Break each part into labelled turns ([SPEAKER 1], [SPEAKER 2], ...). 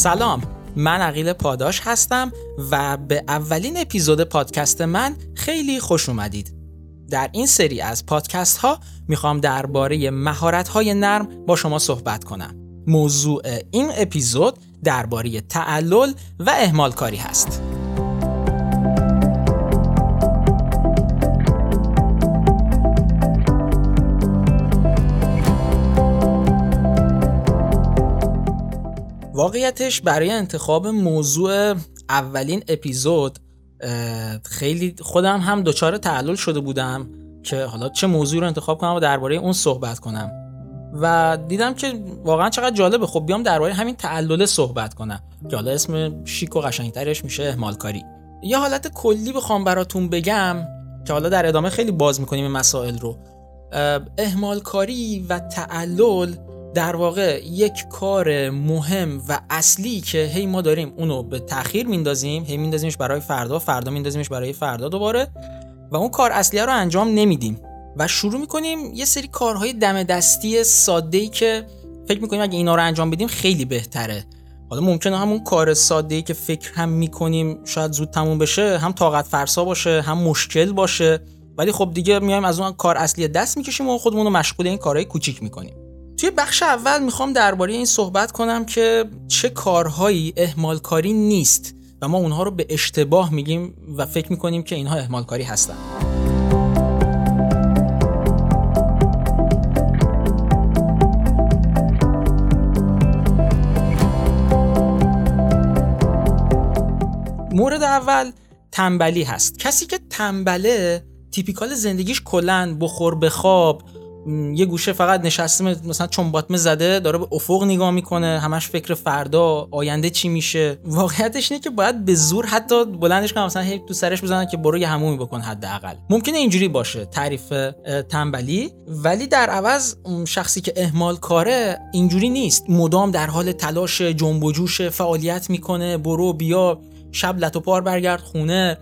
[SPEAKER 1] سلام. من عقیل پاداش هستم و به اولین اپیزود پادکست من خیلی خوش اومدید. در این سری از پادکست ها می‌خوام درباره مهارت های نرم با شما صحبت کنم. موضوع این اپیزود درباره تعلل و اهمال کاری هست. واقعیتش برای انتخاب موضوع اولین اپیزود خیلی خودم هم دچار تعلل شده بودم که حالا چه موضوعی رو انتخاب کنم و درباره اون صحبت کنم. و دیدم که واقعا چقدر جالبه. خب بیام درباره همین تعلل صحبت کنم که حالا اسم شیک و قشنگترش میشه اهمال کاری یه حالت کلی بخوام براتون بگم که حالا در ادامه خیلی باز می‌کنیم این مسائل رو. اهمال کاری و تعلل در واقع یک کار مهم و اصلی که هی ما داریم اونو به تاخیر میندازیم هی میندازیمش برای فردا فردا میندازیمش برای فردا دوباره و اون کار اصلی رو انجام نمیدیم و شروع می‌کنیم یه سری کارهای دم دستی ساده ای که فکر می‌کنیم اگه اینا رو انجام بدیم خیلی بهتره. حالا ممکنه همون کار ساده ای که فکر هم می‌کنیم شاید زود تموم بشه هم طاقت فرسا باشه هم مشکل باشه ولی خب دیگه میایم از اون کار اصلی دست می‌کشیم و خودمون رو مشغول این کارهای کوچیک می‌کنیم. توی بخش اول می‌خوام درباره این صحبت کنم که چه کارهایی اهمال کاری نیست و ما اونها رو به اشتباه میگیم و فکر می‌کنیم که اینها اهمال کاری هستن. مورد اول تنبلی هست. کسی که تنبله تیپیکال زندگیش کلن بخور بخواب یه گوشه فقط نشسته مثلا چون باتمه زده داره به افق نگاه می‌کنه همش فکر فردا آینده چی میشه. واقعیتش اینه که باید به زور حتی بلندش کنم مثلا تو سرش بزنن که برو یه همومی بکن حداقل. ممکنه اینجوری باشه تعریف تنبلی. ولی در عوض شخصی که اهمال کاره اینجوری نیست. مدام در حال تلاش جنب و جوش فعالیت می‌کنه برو بیا شب لط و پار برگرد خونه.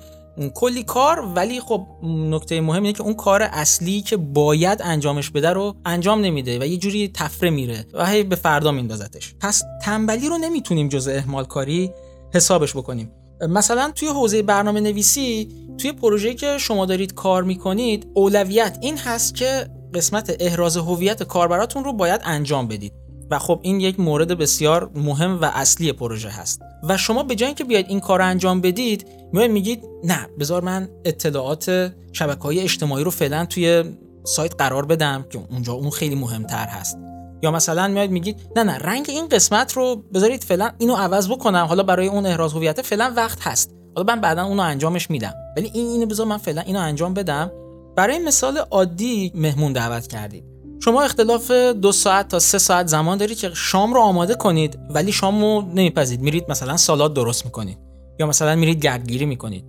[SPEAKER 1] کلی کار ولی خب نکته مهم اینه که اون کار اصلی که باید انجامش بده رو انجام نمیده و یه جوری تفره میره و هی به فردا میندازتش. پس تنبلی رو نمی‌تونیم جز اهمال کاری حسابش بکنیم. مثلا توی حوزه برنامه نویسی توی پروژه‌ای که شما دارید کار می‌کنید اولویت این هست که قسمت احراز هویت کاربراتون رو باید انجام بدید. و خب این یک مورد بسیار مهم و اصلی پروژه هست. و شما به جای اینکه بیاید این کار انجام بدید میاید میگید نه بذار من اطلاعات شبکه های اجتماعی رو فعلا توی سایت قرار بدم که اونجا اون خیلی مهمتر هست. یا مثلا میاد میگید نه نه رنگ این قسمت رو بذارید فعلا اینو عوض بکنم. حالا برای اون احراز هویت فعلا وقت هست. حالا من بعدا اونو انجامش میدم. ولی این اینو بذار من فعلا اینو انجام بدم. برای مثال عادی مهمون دعوت کردید. شما اختلاف دو ساعت تا سه ساعت زمان دارید که شام رو آماده کنید ولی شام رو نمیپذید میرید مثلا سالاد درست می‌کنید یا مثلا میرید گردگیری می‌کنید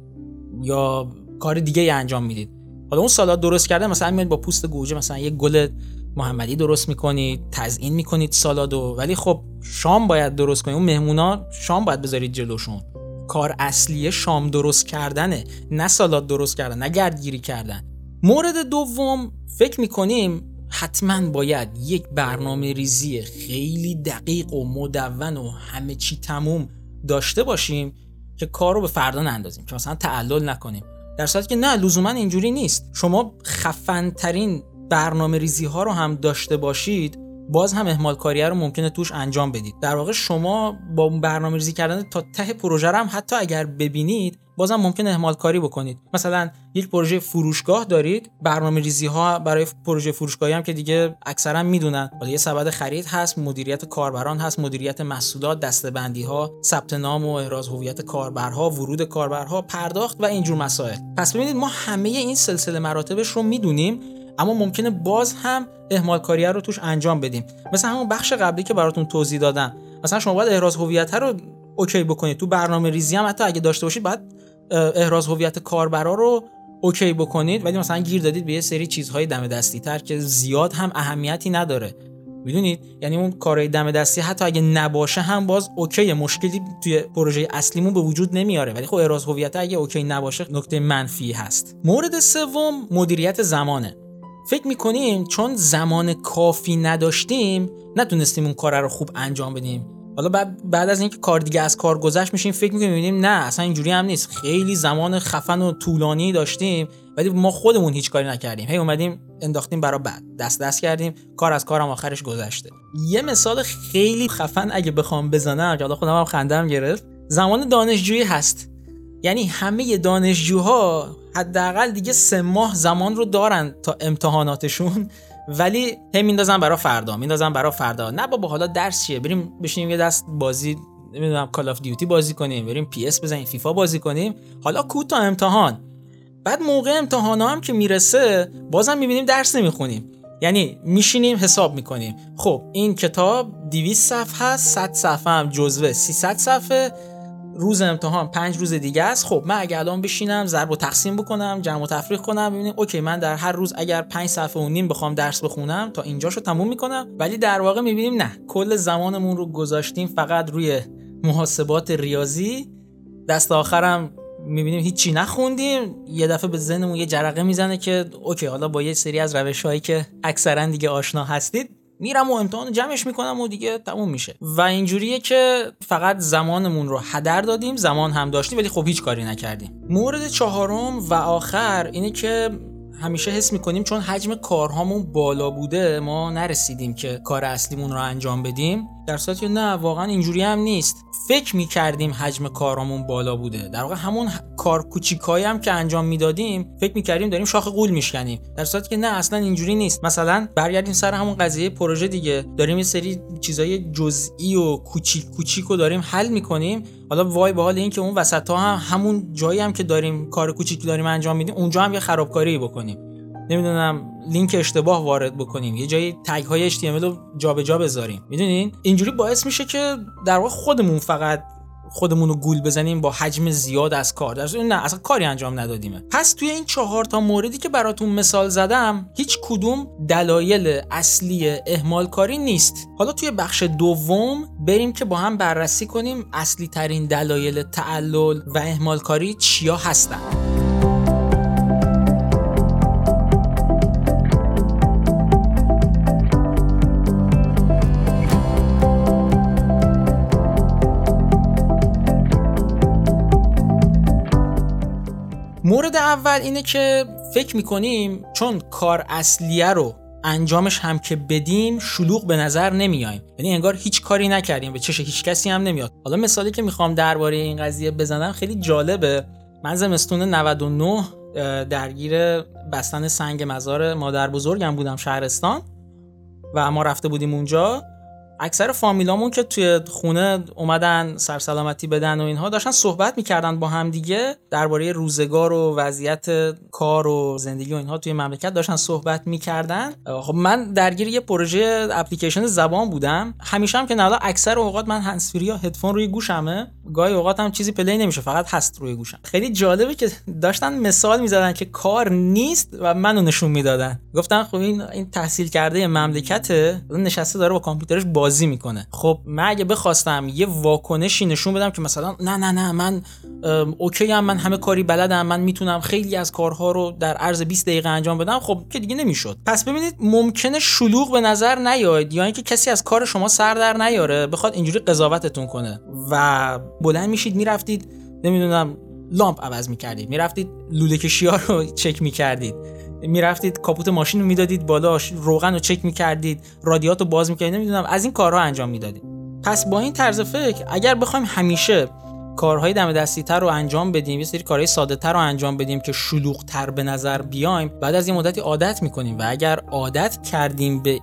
[SPEAKER 1] یا کار دیگه ای انجام می‌دید. حالا اون سالاد درست کرده مثلا میاد با پوست گوجه مثلا یک گل محمدی درست می‌کنید تزیین می‌کنید سالادو ولی خب شام باید درست کنید. اون مهمونا شام باید بذارید جلوشون. کار اصلی شام درست کردنه نه سالاد درست کردن نه گردگیری کردن. مورد دوم فکر می‌کنیم حتما باید یک برنامه ریزی خیلی دقیق و مدون و همه چی تموم داشته باشیم که کار رو به فردا نندازیم که مثلا تعلل نکنیم. در صورتی که نه لزوما اینجوری نیست. شما خفنترین برنامه ریزی ها رو هم داشته باشید باز هم اهمال کاریه رو ممکنه توش انجام بدید. در واقع شما با برنامه ریزی کردن تا ته پروژه هم حتی اگر ببینید بازم ممکن اهمال کاری بکنید. مثلا یک پروژه فروشگاه دارید برنامه ریزی ها برای پروژه فروشگاهی هم که دیگه اکثرا می‌دونن. حالا یه سبد خرید هست مدیریت کاربران هست مدیریت محصولات دستبندی ها ثبت نام و احراز هویت کاربرها ورود کاربرها پرداخت و اینجور مسائل. پس ببینید ما همه این سلسله مراتبش رو می‌دونیم اما ممکنه باز هم اهمال کاری رو توش انجام بدیم. مثلا همون بخش قبلی که براتون توضیح دادم. مثلا شما باید احراز هویت رو OK بکنید. تو برنامه ریزی هم حتی اگه داشته باشید باید احراز هویت کاربرا رو OK بکنید ولی مثلا گیر دادید به یه سری چیزهای دم دستی تر که زیاد هم اهمیتی نداره. می‌دونید؟ یعنی اون کارهای دم دستی حتی اگه نباشه هم باز OK مشکلی توی پروژه اصلیمون به وجود نمیاره. ولی خب احراز هویت اگه OK نباشه نکته منفی هست. مورد سوم مدیریت زمانه. فکر می‌کنیم چون زمان کافی نداشتیم نتونستیم اون کار رو خوب انجام بدیم. حالا بعد بعد از اینکه کار دیگه از کار گذشت میشیم فکر می‌کنیم می‌بینیم نه اصلا اینجوری هم نیست. خیلی زمان خفن و طولانی داشتیم ولی ما خودمون هیچ کاری نکردیم. هی اومدیم انداختیم برا بعد. دست دست کردیم کار از کارم آخرش گذشته. یه مثال خیلی خفن اگه بخوام بزنم که حالا خودم هم خندم گرفت. زمان دانشجویی هست. یعنی همه دانشجوها حداقل دیگه سه ماه زمان رو دارن تا امتحاناتشون. ولی هی میندازن برا فردا میندازن برا فردا. نه بابا حالا درس چیه؟ بریم بشینیم یه دست بازی نمی‌دونم Call of Duty بازی کنیم بریم PS بزنیم فیفا بازی کنیم. حالا کو تا امتحان. بعد موقع امتحان هم که می‌رسه بازم می‌بینیم درس نمی‌خونیم. یعنی میشینیم حساب می‌کنیم. خب این کتاب 200 صفحه هست 100 صفحه هم جزوه. 300 صفحه. روز امتحان پنج روز دیگه است. خب من اگر الان بشینم ضرب و تقسیم بکنم جمع و تفریق کنم ببینیم اوکی من در هر روز اگر 5 صفحه و نیم بخوام درس بخونم تا اینجاشو تموم می‌کنم. ولی در واقع می‌بینیم نه. کل زمانمون رو گذاشتیم فقط روی محاسبات ریاضی. دست آخرم می‌بینیم هیچی نخوندیم. یه دفعه به ذهنمون یه جرقه می‌زنه که اوکی حالا با یه سری از روش هایی که اکثرا دیگه آشنا هستید میرم و امتحان جمعش می‌کنم و دیگه تموم میشه. و اینجوریه که فقط زمانمون رو هدر دادیم زمان هم داشتیم ولی خب هیچ کاری نکردیم. مورد چهارم و آخر اینه که همیشه حس می‌کنیم چون حجم کارهامون بالا بوده ما نرسیدیم که کار اصلیمون رو انجام بدیم. در صورتی نه واقعا اینجوری هم نیست. فکر می‌کردیم حجم کارامون بالا بوده. در واقع همون کار کوچیکایی هم که انجام می‌دادیم فکر می‌کردیم داریم شاخ قول میشکنیم. در صورتی که نه اصلا اینجوری نیست. مثلا برگردیم سر همون قضیه پروژه دیگه. داریم یه سری چیزای جزئی و کوچیک کوچیک رو داریم حل می‌کنیم. حالا وای به حال این که اون وسط ها هم همون جایی هم که داریم کار کوچیک داریم انجام میدیم اونجا هم یه خرابکاری بکنیم. نمی‌دونم لینک اشتباه وارد بکنیم. یه جایی تگ های HTML رو جابجا بذاریم. می‌دونین؟ اینجوری باعث میشه که در واقع خودمون فقط خودمون رو گول بزنیم با حجم زیاد از کار. در نه اصلا کاری انجام ندادیم پس توی این چهار تا موردی که براتون مثال زدم هیچ کدوم دلایل اصلی اهمال کاری نیست. حالا توی بخش دوم بریم که با هم بررسی کنیم اصلی ترین دلایل تعلل و اهمال کاری چیا هستن. مورد اول اینه که فکر می‌کنیم چون کار اصلیه رو انجامش هم که بدیم شلوغ به نظر نمیایم یعنی انگار هیچ کاری نکردیم به چش هیچ کسی هم نمیاد حالا مثالی که می‌خوام درباره این قضیه بزنم خیلی جالبه. من زمستون 99 درگیر بستن سنگ مزار مادر بزرگم بودم شهرستان و ما رفته بودیم اونجا. اکثر فامیلامون که توی خونه اومدن سرسلامتی بدن و اینها داشتن صحبت می‌کردن با هم دیگه. درباره روزگار و وضعیت کار و زندگی و اینها توی مملکت داشتن صحبت می‌کردن. خب من درگیر یه پروژه اپلیکیشن زبان بودم. همیشه هم که نه اکثر اوقات من هنسفری یا هدفون روی گوشمه. گاهی اوقات هم چیزی play نمیشه فقط هست روی گوشم. خیلی جالبه که داشتن مثال می‌زدن که کار نیست و منو نشون می‌دادن. گفتن خب این این تحصیل کرده مملکته نشسته داره با کامپیوترش بازی می‌کنه. خب من اگه بخواستم یه واکنشی نشون بدم که مثلا نه نه نه من اوکیم من همه کاری بلدم من می‌تونم خیلی از کارها رو در عرض 20 دقیقه انجام بدم خب که دیگه نمی‌شد. پس ببینید ممکنه شلوغ به نظر نیاد یا اینکه کسی از کار شما سر در نیاره بخواد اینجوری قضاوتتون کنه. و بلند میشید می‌رفتید نمی‌دونم لامپ عوض می‌کردید می‌رفتید لوله کشی رو چک می‌کردید می‌رفتید کاپوت ماشین رو می‌دادید بالا روغن رو چک می‌کردید رادیات رو باز می‌کردید نمی‌دونم از این کارها انجام می‌دادید. پس با این طرز فکر اگر بخوایم همیشه کارهای دم دستی تر رو انجام بدیم یه سری کارهای ساده تر رو انجام بدیم که شلوغ تر به نظر بیایم بعد از این مدتی عادت می‌کنیم و اگر عادت کردیم به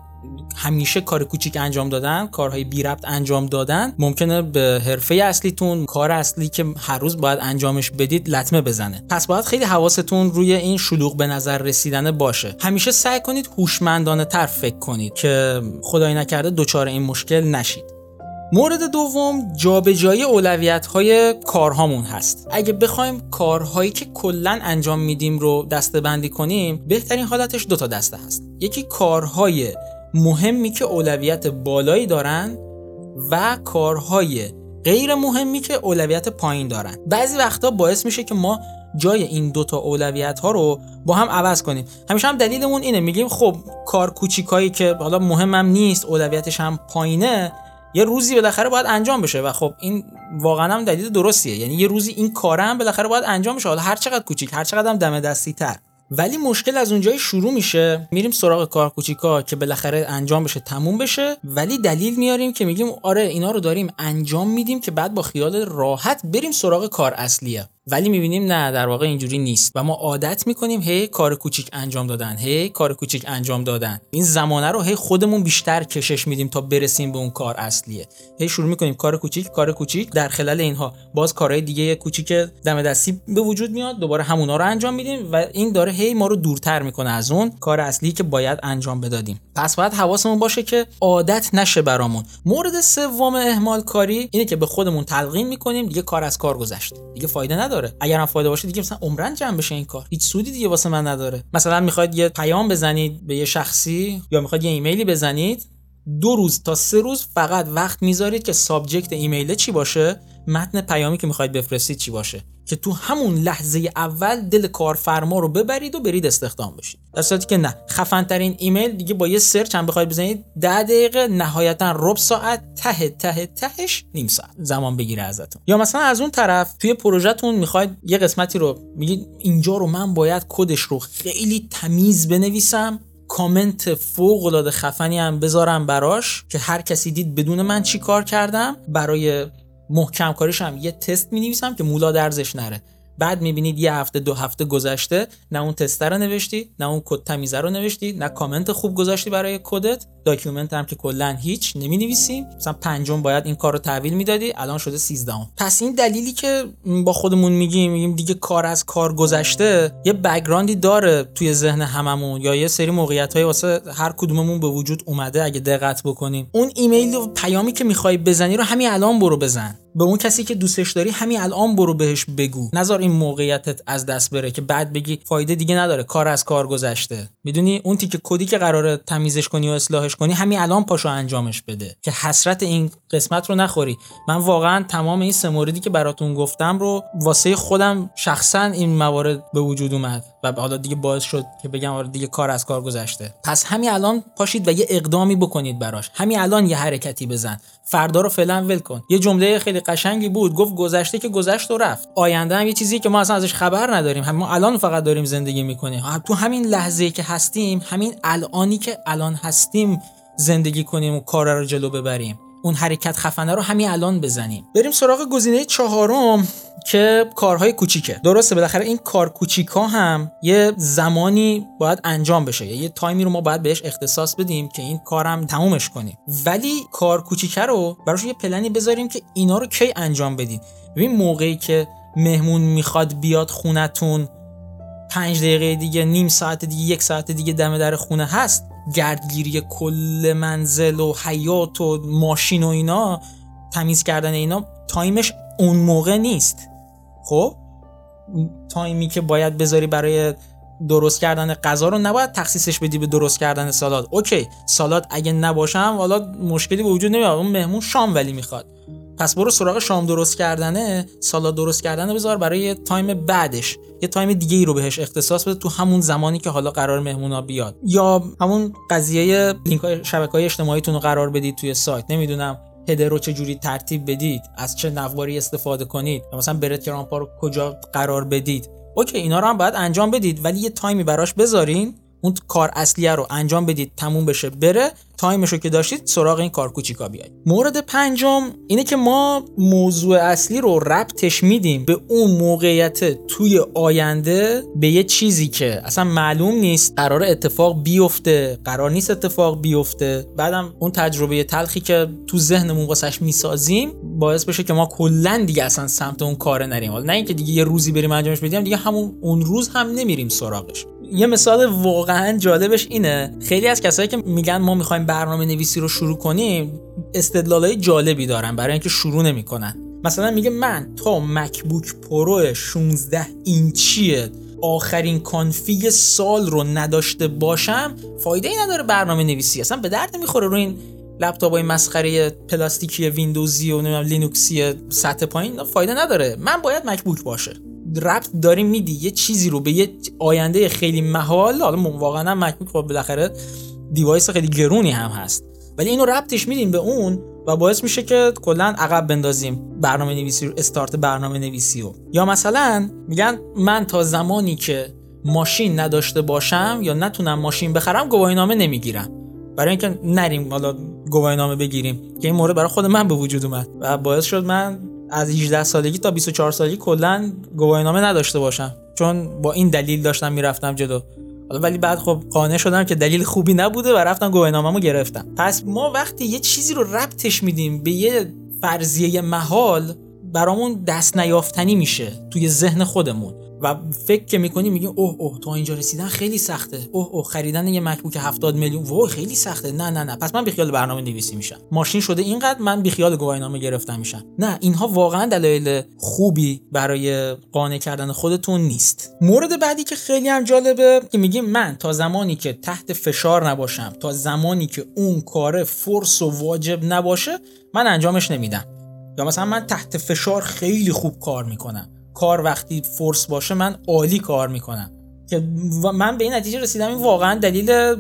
[SPEAKER 1] همیشه کار کوچیک انجام دادن کارهای بی ربط انجام دادن. ممکنه به حرفه اصلیتون کار اصلی که هر روز باید انجامش بدید لطمه بزنه. پس باید خیلی حواستون روی این شلوغ به نظر رسیدن باشه. همیشه سعی کنید هوشمندانه تر فکر کنید که خدای نکرده دچار این مشکل نشید. مورد دوم جابجایی اولویت های کارهامون هست. اگه بخوایم کارهایی که کلا انجام میدیم رو دسته بندی کنیم بهترین حالتش دو تا دسته هست. یکی کارهای مهمی که اولویت بالایی دارن و کارهای غیر مهمی که اولویت پایین دارن. بعضی وقتا باعث میشه که ما جای این دوتا اولویت ها رو با هم عوض کنیم. همیشه هم دلیلمون اینه میگیم خب کار کوچیکایی که حالا مهمم نیست اولویتش هم پایینه یه روزی بالاخره باید انجام بشه و خب این واقعا هم دلیل درستیه. یعنی یه روزی این کارم بالاخره باید انجام بشه. حالا هر چقدر کوچیک هر چقدر هم دم دستی تر. ولی مشکل از اونجایی شروع میشه. میریم سراغ کار کوچیکا که بالاخره انجام بشه تموم بشه. ولی دلیل میاریم که میگیم آره اینا رو داریم انجام میدیم که بعد با خیال راحت بریم سراغ کار اصلیه. ولی می‌بینیم نه در واقع اینجوری نیست. و ما عادت می‌کنیم هی کار کوچیک انجام دادن هی کار کوچیک انجام دادن. این زمانه رو هی خودمون بیشتر کشش میدیم تا برسیم به اون کار اصلیه. هی شروع می‌کنیم کار کوچیک کار کوچیک. در خلال اینها باز کارهای دیگه کوچیک دم دستی به وجود میاد. دوباره همونا رو انجام میدیم و این داره هی ما رو دورتر می‌کنه از اون کار اصلی که باید انجام می‌دادیم. پس باید حواسمون باشه که عادت نشه برامون. مورد سوم اهمال کاری اینه که به خودمون تلقین می‌کنیم. دیگه کار از کار گذشت. دیگه فایده نداره. نداره. اگر هم فایده باشه دیگه مثلا عمرن جمع بشه این کار. هیچ سودی دیگه واسه من نداره. مثلا می‌خواید یه پیام بزنید به یه شخصی یا می‌خواید یه ایمیلی بزنید دو روز تا سه روز فقط وقت می‌ذارید که subject ایمیل چی باشه؟ متن پیامی که می‌خواید بفرستید چی باشه؟ که تو همون لحظه اول دل کارفرما رو ببرید و برید استخدام بشید. در صورتی که خفن ترین ایمیل دیگه با یه search هم بخواید بزنید ده دقیقه نهایتا ربع ساعت ته ته تهش نیم ساعت زمان بگیره ازتون. یا مثلا از اون طرف توی پروژهتون می‌خواید یه قسمتی رو میگید اینجا رو من باید کدش رو خیلی تمیز بنویسم کامنت فوق العاده خفنی هم بذارم براش که هر کسی دید بدون من چی کار کردم. برای محکم کاریش هم یه تست می نویسم که مو لا درزش نره. بعد می‌بینید یه هفته دو هفته گذشته نه اون تستر رو نوشتی نه اون کد تمیزه رو نوشتی نه کامنت خوب گذاشتی برای کدت. document هم که کلا هیچ نمی نویسیم مثلا پنجم باید این کار رو تحویل می‌دادی الان شده 13 پس این دلیلی که با خودمون میگیم میگیم دیگه کار از کار گذشته یه background ی داره توی ذهن هممون یا یه سری موقعیت های واسه هر کدوممون به وجود اومده اگه دقت بکنیم. اون ایمیل و پیامی که می‌خوای بزنی رو همین الان برو بزن. به اون کسی که دوستش داری همین الان برو بهش بگو. نذار این موقعیتت از دست بره که بعد بگی فایده دیگه نداره کار از کار گذشته. می‌دونی؟ اون تیکه کدی که قراره تمیزش کنی و اصلاحش کنی همین الان پاشو انجامش بده. که حسرت این قسمت رو نخوری. من واقعا تمام این سه موردی که براتون گفتم رو واسه خودم شخصا این موارد به وجود اومد. و حالا دیگه باعث شد که بگم آره دیگه کار از کار گذشته. پس همین الان پاشید و یه اقدامی بکنید براش. همین الان یه حرکتی بزن. فردا رو فعلا ول کن. یه جمله خیلی قشنگی بود. گفت گذشته که گذشت و رفت. آینده هم یه چیزی که ما اصلا ازش خبر نداریم. هم ما الان فقط داریم زندگی می‌کنیم. تو همین لحظه که هستیم همین الانی که الان هستیم زندگی کنیم و کار رو جلو ببریم. اون حرکت خفنه رو همین الان بزنیم. بریم سراغ گزینه چهارم که کارهای کوچیکه. درسته بالاخره این کار کوچیکا هم یه زمانی باید انجام بشه. یه تایمی رو ما باید بهش اختصاص بدیم که این کارم تمومش کنیم. ولی کار کوچیکه رو براش یه پلنی بذاریم که اینا رو کی انجام بدین ببین موقعی که مهمون می‌خواد بیاد خونتون پنج دقیقه دیگه نیم ساعت دیگه یک ساعت دیگه دم در خونه هست گردگیری کل منزل و حیاط و ماشین و اینا تمیز کردن اینا تایمش اون موقع نیست. خب؟ تایمی که باید بذاری برای درست کردن غذا رو نباید تخصیصش بدی به درست کردن سالاد. اوکی سالاد اگه نباشه حالا مشکلی به وجود نمیاد. اون مهمون شام ولی می‌خواد. پس برو سراغ شام درست کردنه سالاد درست کردنه بذار برای تایم بعدش. یه تایم دیگه ای رو بهش اختصاص بده تو همون زمانی که حالا قرار مهمونا بیاد. یا همون قضیه لینک های شبکه های اجتماعیتون رو قرار بدید توی سایت. نمی‌دونم header رو چجوری ترتیب بدید از چه نواری استفاده کنید مثلا breadcrumb ها رو کجا قرار بدید. اوکی اینا رو هم باید انجام بدید ولی یه تایمی براش بذارین اون کار اصلیه رو انجام بدید تموم بشه بره تایمش رو که داشتید سراغ این کار کوچیکا بیاید مورد پنجم اینه که ما موضوع اصلی رو ربطش میدیم به اون موقعیت توی آینده به یه چیزی که اصلا معلوم نیست قرار اتفاق بیفته قرار نیست اتفاق بیفته. بعدم اون تجربه تلخی که تو ذهنمون واسش می‌سازیم باعث بشه که ما کلا دیگه اصلا سمت اون کار نریم. نه اینکه دیگه یه روزی بریم انجامش بدیم دیگه همون اون روز هم نمیریم سراغش. یه مثال واقعا جالبش اینه. خیلی از کسایی که میگن ما می‌خوایم برنامه نویسی رو شروع کنیم استدلالای جالبی دارن برای اینکه شروع نمی‌کنن. مثلا میگه من تا MacBook Pro 16 اینچیه آخرین config سال رو نداشته باشم فایده ای نداره برنامه نویسی اصلا به درد نمی‌خوره رو این لپتاپ های مسخره پلاستیکی ویندوزی و لینوکسی سطح پایین فایده نداره. من باید MacBook باشه. ربط داری میدی؟ یه چیزی رو به یه آینده خیلی محال حالا واقعا MacBook خب بالاخره device خیلی گرونی هم هست. ولی اینو ربطش میدیم به اون و باعث میشه که کلا عقب بندازیم برنامه نویسی رو استارت برنامه نویسی رو. یا مثلا میگن من تا زمانی که ماشین نداشته باشم یا نتونم ماشین بخرم گواهی نامه نمی‌گیرم. برای اینکه نریم حالا گواهی نامه بگیریم. که این مورد برای خود من به وجود اومد و باعث شد من از 18 سالگی تا 24 سالگی کلا گواهی نامه نداشته باشم. چون با این دلیل داشتم می‌رفتم جلو. حالا ولی بعد خب قانع شدم که دلیل خوبی نبوده و رفتم گواهینامه‌مو گرفتم. پس ما وقتی یه چیزی رو ربطش میدیم به یه فرضیه محال برامون دست نیافتنی میشه توی ذهن خودمون. و فکر که می‌کنی میگی اوه اوه تا اینجا رسیدن خیلی سخته. اوه اوه خریدن یه مکبوک 70 میلیون. وای خیلی سخته. نه نه نه. پس من بیخیال برنامه نویسی میشم. ماشین شده اینقدر من بیخیال گواهینامه گرفتم میشم. نه اینها واقعا دلایل خوبی برای قانع کردن خودتون نیست. مورد بعدی که خیلی هم جالبه که میگیم من تا زمانی که تحت فشار نباشم تا زمانی که اون کار فرس و واجب نباشه من انجامش نمیدم. یا مثلا من تحت فشار خیلی خوب کار می‌کنم. کار وقتی فرس باشه من عالی کار می‌کنم. که من به این نتیجه رسیدم این واقعا دلیل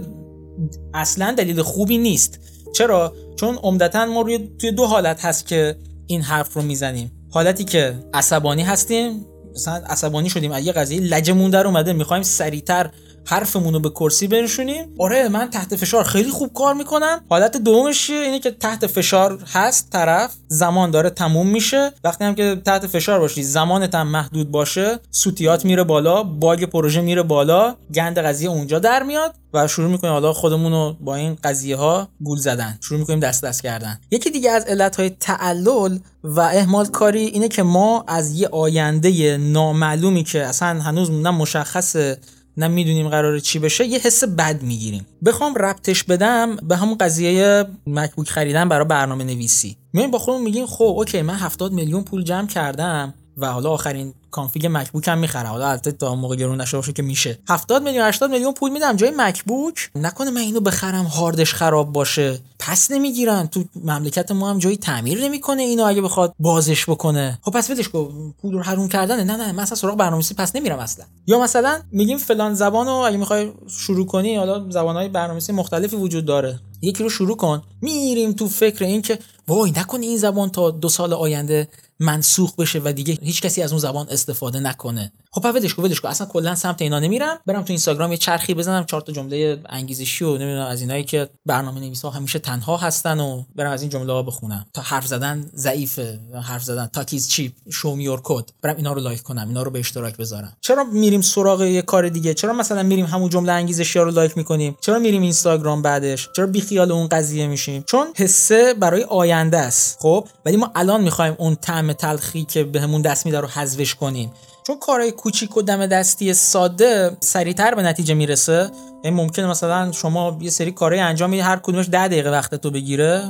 [SPEAKER 1] اصلا دلیل خوبی نیست. چرا؟ چون عمدتا ما روی توی دو حالت هست که این حرف رو می‌زنیم. حالتی که عصبانی هستیم مثلا عصبانی شدیم از یه قضیه لجمون در اومده می‌خوایم سریعتر حرفمون رو به کرسی بنشونیم. آره من تحت فشار خیلی خوب کار می‌کنم. حالت دومش اینه که تحت فشار هست طرف. زمان داره تموم میشه. وقتی هم که تحت فشار باشی زمانت هم محدود باشه سوتیات میره بالا باگ پروژه میره بالا گند قضیه اونجا در میاد و شروع می‌کنیم حالا خودمون رو با این قضیه ها گول زدن. شروع می‌کنیم دست دست کردن. یکی دیگه از علت های تعلل و اهمال کاری اینه که ما از یه آینده نامعلومی که اصلا هنوز نه مشخصه نه می‌دونیم قراره چی بشه یه حس بد می‌گیریم. بخوام ربطش بدم به همون قضیه MacBook خریدن برای برنامه نویسی میایم با خودمون میگیم خب اوکی من 70 میلیون پول جمع کردم و حالا آخرین config MacBook هم می‌خرم. حالا البته تا موقع گرون نشه که میشه. 70 میلیون 80 میلیون پول میدم جای MacBook نکنه من اینو بخرم هاردش خراب باشه. پس نمی‌گیرم. تو مملکت ما هم جایی تعمیر نمی‌کنه اینو اگه بخواد بازش بکنه. خب پس بدش کن. پول رو حروم کردنه. نه نه من اصلا سراغ برنامه‌نویسی پس نمیرم اصلا. یا مثلا میگیم فلان زبانو اگه می‌خوای شروع کنی حالا زبانهای برنامه‌نویسی مختلفی وجود داره. یکی رو شروع کن. میریم تو فکر این که وای نکنه این زبان تا دو سال آینده منسوخ بشه و دیگه هیچ کسی از اون زبان استفاده نکنه. خب ولش کن ولش کن. اصلا کلا سمت اینا نمیرم. برم تو اینستاگرام یه چرخی بزنم چهار تا جمله انگیزشی و نمی‌دونم از اینایی که برنامه نویس ها همیشه تنها هستن و برم از این جمله ها بخونم. تا حرف زدن ضعیفه حرف زدن. talk is cheap show your code برم اینا رو لایک کنم اینا رو به اشتراک بذارم. چرا میریم سراغ یه کار دیگه؟ چرا مثلا میریم همون جمله انگیزشی رو لایک می‌کنیم؟ چرا میریم اینستاگرام بعدش؟ چرا بیخیال اون قضیه میشیم؟ چون حسه برای آینده است. خب؟ ولی ما الان می‌خوایم اون طعم تلخی که بهمون دست میده رو حذفش کنیم. چون کارهای کوچیک و دم دستی ساده سریعتر به نتیجه می‌رسه این ممکنه مثلا شما یه سری کارهای انجام می‌دید هر کدومش ده دقیقه وقتتو بگیره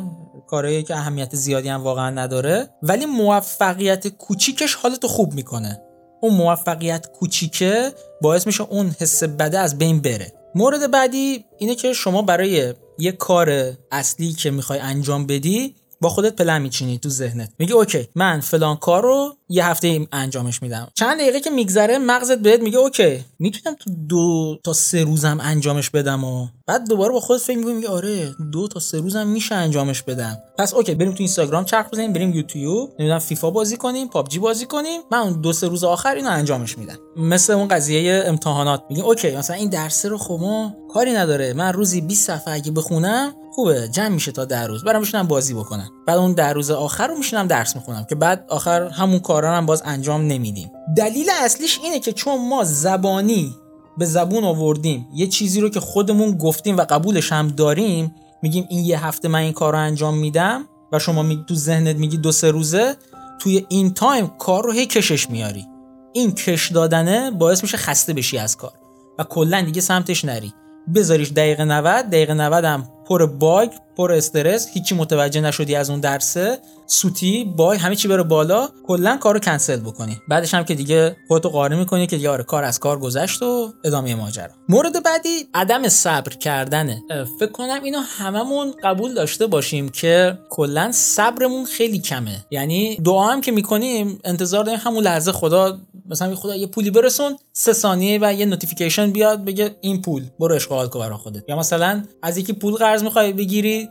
[SPEAKER 1] کارهایی که اهمیت زیادی هم واقعا نداره. ولی موفقیت کوچیکش حالتو خوب می‌کنه. اون موفقیت کوچیکه باعث میشه اون حس بده از بین بره. مورد بعدی اینه که شما برای یه کار اصلی که می‌خوای انجام بدی با خودت پلن میچینی تو ذهنت. میگی اوکی من فلان کار رو یه هفته انجامش میدم. چند دقیقه که میگذره مغزت بهت میگه اوکی می‌تونم تو دو تا سه روزم انجامش بدم و بعد دوباره با خودت فکر می‌کنی آره دو تا سه روزم میشه انجامش بدم. پس اوکی بریم تو اینستاگرام چرخ بزنیم بریم یوتیوب نمی‌دونم فیفا بازی کنیم پابجی بازی کنیم. من اون دو سه روز آخر اینو انجامش میدم. مثل اون قضیه امتحانات. میگیم اوکی مثلا این درس رو خب کاری نداره. من روزی 20 صفحه اگه بخونم خوبه. جمع میشه تا در روز. برام میشونم بازی بکنم بعد اون در روز آخر رو میشونم درس می‌خونم که بعد آخر همون کارا هم باز انجام نمیدیم. دلیل اصلیش اینه که چون ما زبانی به زبون آوردیم یه چیزی رو که خودمون گفتیم و قبولش هم داریم میگیم این یه هفته من این کار رو انجام میدم و شما می تو ذهنت میگی دو سه روزه توی این تایم کار رو هی کشش میاری این کش دادنه باعث میشه خسته بشی از کار. و کلا دیگه سمتش نری. بذاریش دقیقه 90 دقیقه 90 هم پر bug پر استرس هیچی متوجه نشدی از اون درسه سوتی‌های همه چی بره بالا کلا کارو کنسل بکنی. بعدش هم که دیگه خودتو قانع می‌کنی که آره کار از کار گذشت و ادامه ماجرا. مورد بعدی عدم صبر کردنه. فکر کنم اینو هممون قبول داشته باشیم که کلا صبرمون خیلی کمه. یعنی دعا هم که می‌کنیم انتظار داریم همون لحظه خدا مثلا خدا یه پولی برسون سه ثانیه و یه notification بیاد بگه این پول برو عشق و حال کن برای خودت. یا مثلا از یکی پول قرض می‌خوای بگیری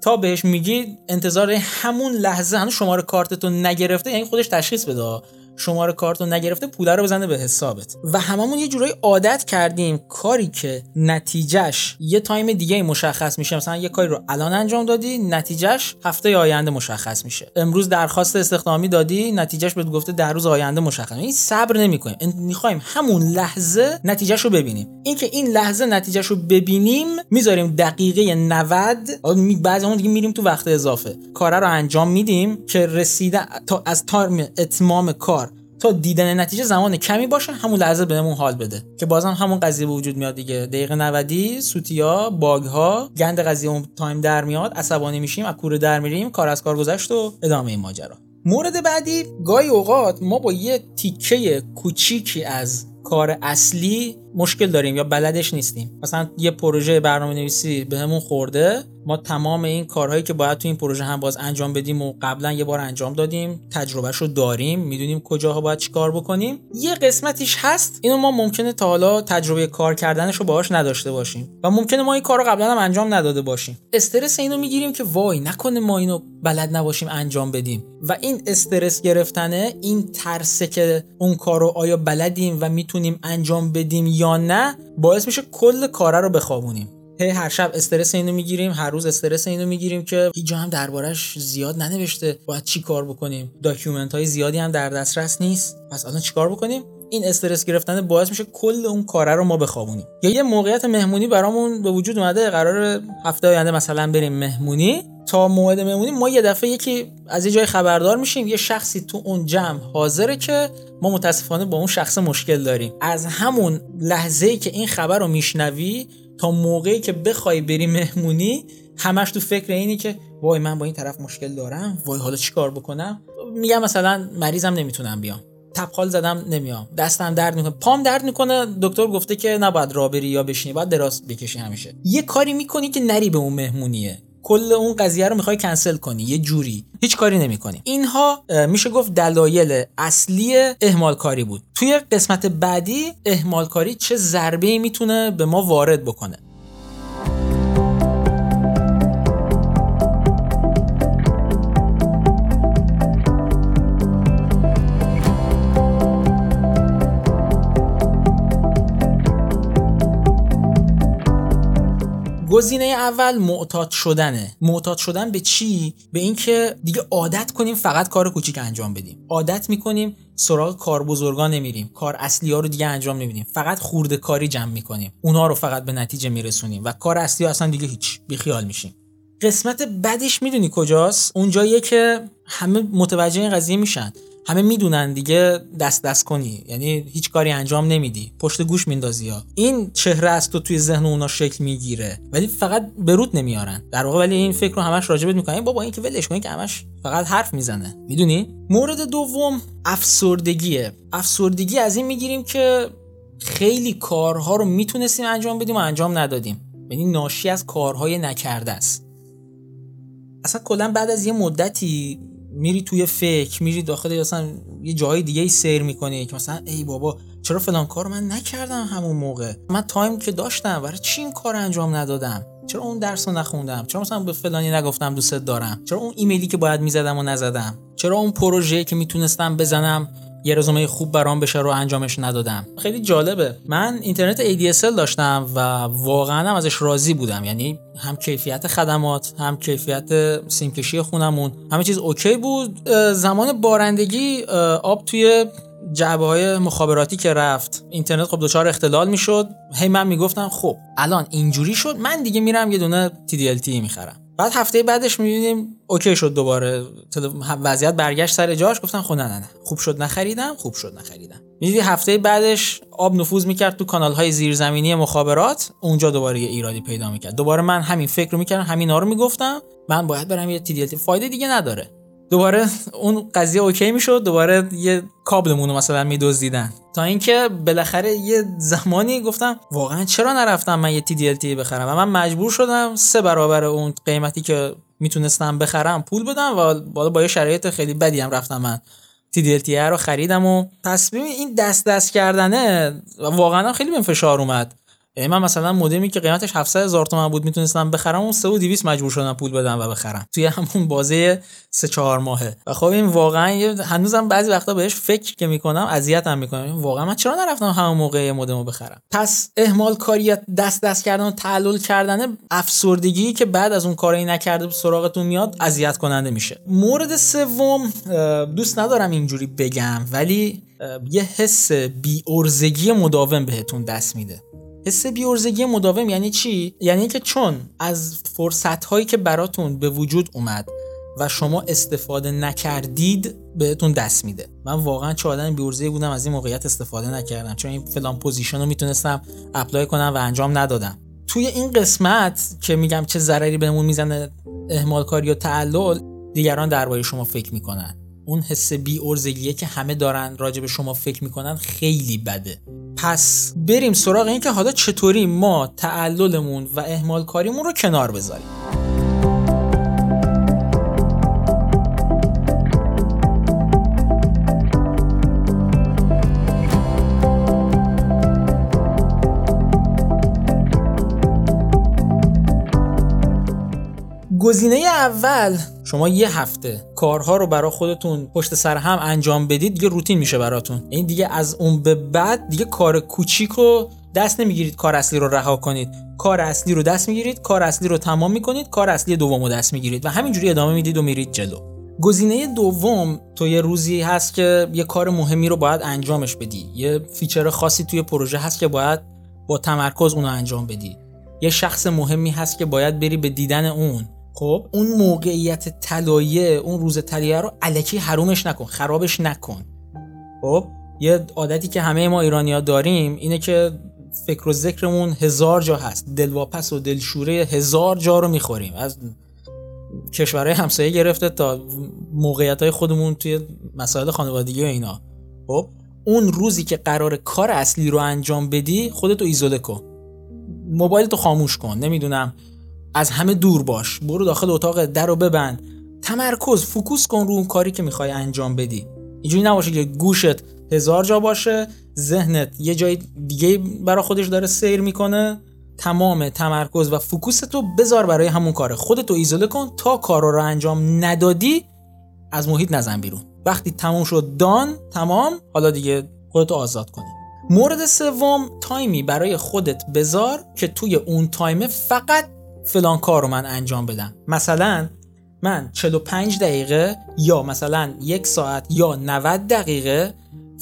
[SPEAKER 1] تا بهش میگی انتظار همون لحظه هنوز شماره کارتتو نگرفته یعنی خودش تشخیص بده. شماره کارت رو نگرفته پوله رو بزنه به حسابت. و هممون یه جورایی عادت کردیم کاری که نتیجهش یه تایم دیگه مشخص میشه. مثلا یه کاری رو الان انجام دادی نتیجهش هفته آینده مشخص میشه. امروز درخواست استخدامی دادی نتیجهش بهت گفته ده روز آینده مشخص. اینو صبر نمی‌کنیم. می‌خوایم همون لحظه نتیجهش رو ببینیم. اینکه این لحظه نتیجهش رو ببینیم می‌ذاریم دقیقه 90 بعضیامون دیگه میریم تو وقت اضافه. کار رو انجام میدیم که رسیدن تا از تایم اتمام کار تا دیدن نتیجه زمان کمی باشه همون لحظه بهمون حال بده. که بازم همون قضیه به وجود میاد دیگه. دقیقه 90 سوتیا bug ها گند قضیه اون تایم در میاد عصبانی میشیم از کوره در میریم کار از کار گذشت و ادامه این ماجرا. مورد بعدی گاهی اوقات ما با یه تیکه کوچیکی از کار اصلی مشکل داریم یا بلدش نیستیم. مثلا یه پروژه برنامه نویسی بهمون خورده ما تمام این کارهایی که باید تو این پروژه هم باز انجام بدیم و قبلا یه بار انجام دادیم تجربهش رو داریم می‌دونیم کجاها باید چیکار بکنیم. یه قسمتیش هست اینو ما ممکنه تا حالا تجربه کار کردنش رو باهاش نداشته باشیم و ممکنه ما این کار رو قبلا هم انجام نداده باشیم. استرس اینو می‌گیریم که وای نکنه ما اینو بلد نباشیم انجام بدیم. و این استرس گرفتنه این ترسه که اون کار رو آیا بلدیم و می‌تونیم انجام بدیم یا نه باعث میشه کل کاره رو بخوابونیم. هی هر شب استرس اینو می‌گیریم هر روز استرس اینو می‌گیریم که هیچکی هم دربارش زیاد ننوشته باید چی کار بکنیم؟ document های زیادی هم در دسترس نیست. پس الان چیکار بکنیم؟ این استرس گرفتن باعث میشه کل اون کاره رو ما بخوابونیم. یا یه موقعیت مهمونی برامون به وجود اومده قرار هفته آینده مثلا بریم مهمونی. تا موعد مهمونی ما یه دفعه یکی از یه جای خبردار میشیم یه شخصی تو اون جمع حاضره که ما متاسفانه با اون شخص مشکل داریم. از همون لحظه ای که این خبر رو میشنوی تا موقعی که بخوای بری مهمونی همش تو فکر اینی که وای من با این طرف مشکل دارم وای حالا چیکار بکنم؟ میگم مثلا مریضم نمی‌تونم بیام. تپخال زدم نمیام. دستم درد می‌کنه. پام درد می‌کنه. دکتر گفته که نباید را بری یا بشینی باید دراز بکشی همیشه. یه کاری می‌کنی که نری به اون مهمونیه. کل اون قضیه رو می‌خوای کنسل کنی. یه جوری. هیچ کاری نمی‌کنی. اینها میشه گفت دلایل اصلی اهمال کاری بود. توی قسمت بعدی اهمال کاری چه ضربه می‌تونه به ما وارد بکنه. گزینه اول معتاد شدنه. معتاد شدن به چی؟ به اینکه دیگه عادت کنیم فقط کار کوچیک انجام بدیم. عادت می‌کنیم سراغ کار بزرگا نمیریم. کار اصلی ها رو دیگه انجام نمیدیم. فقط خورده کاری جمع می‌کنیم. اونها رو فقط به نتیجه میرسونیم و کار اصلی ها اصلا دیگه هیچ بیخیال میشیم. قسمت بعدش می‌دونی کجاست؟ اونجاییه که همه متوجه این قضیه میشن. همه می‌دونن دیگه دست دست کنی. یعنی هیچ کاری انجام نمیدی. پشت گوش میندازی ها. این چهره است تو توی ذهن اونا شکل می‌گیره. ولی فقط به نمیارن. در واقع ولی این فکر رو همش راجبت می‌کنن. بابا این که ولش کنی که همش فقط حرف می‌زنه. می‌دونی؟ مورد دوم افسردگیه افسردگی از این می‌گیریم که خیلی کارها رو می‌تونستیم انجام بدیم و انجام ندادیم. یعنی ناشی از کارهای نکرده است. اصلا کلا بعد از یه مدتی میری توی فکر میری داخل اصلا یه جای دیگه ای سیر می‌کنی که مثلا ای بابا چرا فلان کار من نکردم همون موقع؟ من تایم که داشتم برای چی این کار انجام ندادم؟ چرا اون درس رو نخوندم؟ چرا مثلا به فلانی نگفتم دوست دارم؟ چرا اون ایمیلی که باید می‌زدم و نزدم؟ چرا اون پروژه که می‌تونستم بزنم یه رزومه خوب برام بشه رو انجامش ندادم. خیلی جالبه. من اینترنت ADSL داشتم و واقعا هم ازش راضی بودم. یعنی هم کیفیت خدمات هم کیفیت سیمکشی خونمون. همه چیز اوکی بود. زمان بارندگی آب توی جعبه های مخابراتی که رفت. اینترنت خب دچار اختلال می‌شد. هی من می‌گفتم خب الان اینجوری شد من دیگه میرم یه دونه TD-LTE می‌خرم. بعد هفته بعدش می‌بینیم اوکی شد دوباره. وضعیت برگشت سر جاش. گفتم خب نه نه نه. خوب شد نخریدم خوب شد نخریدم. می‌دیدی هفته بعدش آب نفوذ می‌کرد تو کانال های زیرزمینی مخابرات. اونجا دوباره یه ایرادی پیدا می‌کرد. دوباره من همین فکر رو می‌کردم همینا رو می‌گفتم. من باید برم یه TDLT فایده دیگه نداره. دوباره اون قضیه اوکی می‌شد دوباره یه کابلمون رو مثلا میدزدیدن. تا اینکه بالاخره یه زمانی گفتم واقعا چرا نرفتم من یه TDLT بخرم؟ و من مجبور شدم سه برابر اون قیمتی که می‌تونستم بخرم پول بدم و بالا با یه شرایط خیلی بدی هم رفتم من TDLT رو خریدم و پس ببین این دست دست کردنه واقعا خیلی به فشار اومد. یعنی من مثلا مودمی که قیمتش 700 هزار تومان بود می‌تونستم بخرم اون 3 و 200 مجبور شدم پول بدم و بخرم. توی همون بازه 3 4 ماهه. و خب این واقعا هنوزم بعضی وقتا بهش فکر که می‌کنم اذیتم می‌کنم. واقعا من چرا نرفتم همون موقع مودمو بخرم؟ پس اهمال کاریت دست دست کردن و تعلل کردن افسردگی که بعد از اون کاری نکرده سراغتون میاد اذیت کننده میشه. مورد سوم دوست ندارم اینجوری بگم ولی یه حس بی عرضگی مداوم بهتون دست میده. حس بی‌عرضگی مداوم یعنی چی؟ یعنی که چون از فرصت هایی که براتون به وجود اومد و شما استفاده نکردید بهتون دست میده. من واقعا چه آدم بی‌عرضه بودم از این موقعیت استفاده نکردم. چون این فلان position رو می‌تونستم apply کنم و انجام ندادم. توی این قسمت که میگم چه ضرری بهمون می‌زنه اهمال کاری و تعلل دیگران درباره شما فکر می‌کنن. اون حس بی ارزگیه که همه دارن راجع به شما فکر می‌کنن خیلی بده. پس بریم سراغ این که حالا چطوری ما تعللمون و اهمال کاریمون رو کنار بذاریم. گزینه اول شما یه هفته کارها رو برای خودتون پشت سر هم انجام بدید دیگه روتین میشه براتون. این دیگه از اون به بعد دیگه کار کوچیک رو دست نمی‌گیرید کار اصلی رو رها کنید. کار اصلی رو دست می‌گیرید کار اصلی رو تمام می‌کنید کار اصلی دوم رو دست می‌گیرید و همینجوری ادامه می‌دید و میرید جلو. گزینه دوم تو یه روزی هست که یه کار مهمی رو باید انجامش بدی. یه feature خاصی توی پروژه هست که باید با تمرکز اونو انجام بدی. یه شخص مهمی هست که باید بری به دیدن اون. خب اون موقعیت طلایه اون روز طلایه رو علکی حرومش نکن خرابش نکن. خب یه عادتی که همه ما ایرانیا داریم اینه که فکر و ذکرمون هزار جا هست. دلواپس و دلشوره هزار جا رو می‌خوریم. از کشورهای همسایه گرفته تا موقعیت های خودمون توی مسائل خانوادگی و اینا. خب اون روزی که قرار کار اصلی رو انجام بدی خودتو ایزوله کن. موبایل تو خاموش کن. نمی‌دونم از همه دور باش. برو داخل اتاق در رو ببند. تمرکز focus کن رو اون کاری که می‌خوای انجام بدی. اینجوری نباشه که گوشت هزار جا باشه ذهنت یه جای دیگه برای خودش داره سیر می‌کنه. تمام تمرکز و focus تو بذار برای همون کاره. خودتو ایزوله کن تا کار رو انجام ندادی از محیط نزن بیرون. وقتی تموم شد done تمام. حالا دیگه خودتو آزاد کنی. مورد سوم time ی برای خودت بذار که توی اون time فقط فلان کار رو من انجام بدم. مثلا من 45 دقیقه یا مثلا یک ساعت یا 90 دقیقه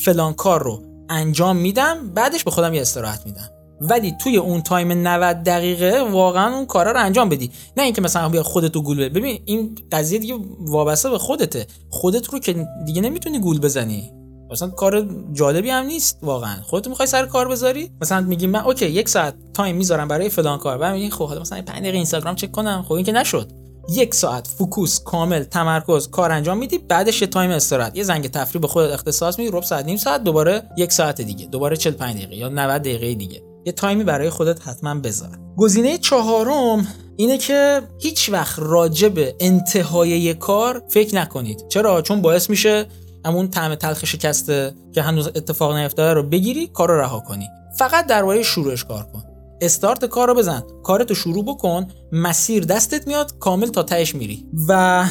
[SPEAKER 1] فلان کار رو انجام میدم بعدش به خودم یه استراحت میدم. ولی توی اون time 90 دقیقه واقعا اون کارا رو انجام بدی. نه اینکه مثلا بیا خودتو گول ببین این قضیه دیگه وابسته به خودته. خودت رو که دیگه نمی‌تونی گول بزنی. مثلا کار جالبی هم نیست واقعا. خودت می‌خوای سر کار بذاری؟ مثلا میگی من OK یک ساعت time می‌ذارم برای فلان کار. بعد میگی خب مثلا 5 دقیقه اینستاگرام چک کنم. خب این که نشد. یک ساعت focus کامل تمرکز کار انجام میدی بعدش یه time استراحت یه زنگ تفریح به خودت اختصاص میدی ربع ساعت نیم ساعت دوباره یک ساعت دیگه دوباره 45 دقیقه یا 90 دقیقه دیگه. یه time ی برای خودت حتما بذار. گزینه چهارم اینه که هیچ وقت راجع به انتهای کار فکر نکنید. چرا؟ چون باعث میشه همون طعم تلخ شکسته که هنوز اتفاق نیفتاده رو بگیری کار رو رها کنی. فقط درباره شروعش کار کن. استارت کار رو بزن. کارتو شروع بکن. مسیر دستت میاد کامل تا تهش میری. و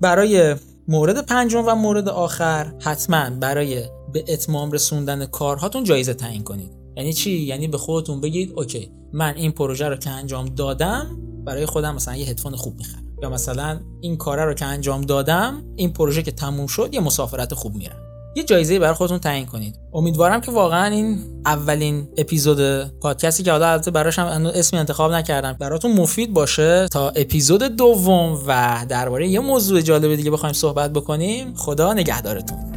[SPEAKER 1] برای مورد پنجم و مورد آخر حتما برای به اتمام رسوندن کارهاتون جایزه تعیین کنید. یعنی چی؟ یعنی به خودتون بگید اوکی من این پروژه رو که انجام دادم برای خودم مثلا یه هدفون خوب می‌خرم. یا مثلا این کاره رو که انجام دادم این پروژه که تموم شد یه مسافرت خوب میرم یه جایزه برای خودتون تعیین کنید. امیدوارم که واقعا این اولین اپیزود پادکستی که حالا البته براش هم اسمی انتخاب نکردم براتون مفید باشه تا اپیزود دوم و درباره یه موضوع جالب دیگه بخوایم صحبت بکنیم. خدا نگهدارتون.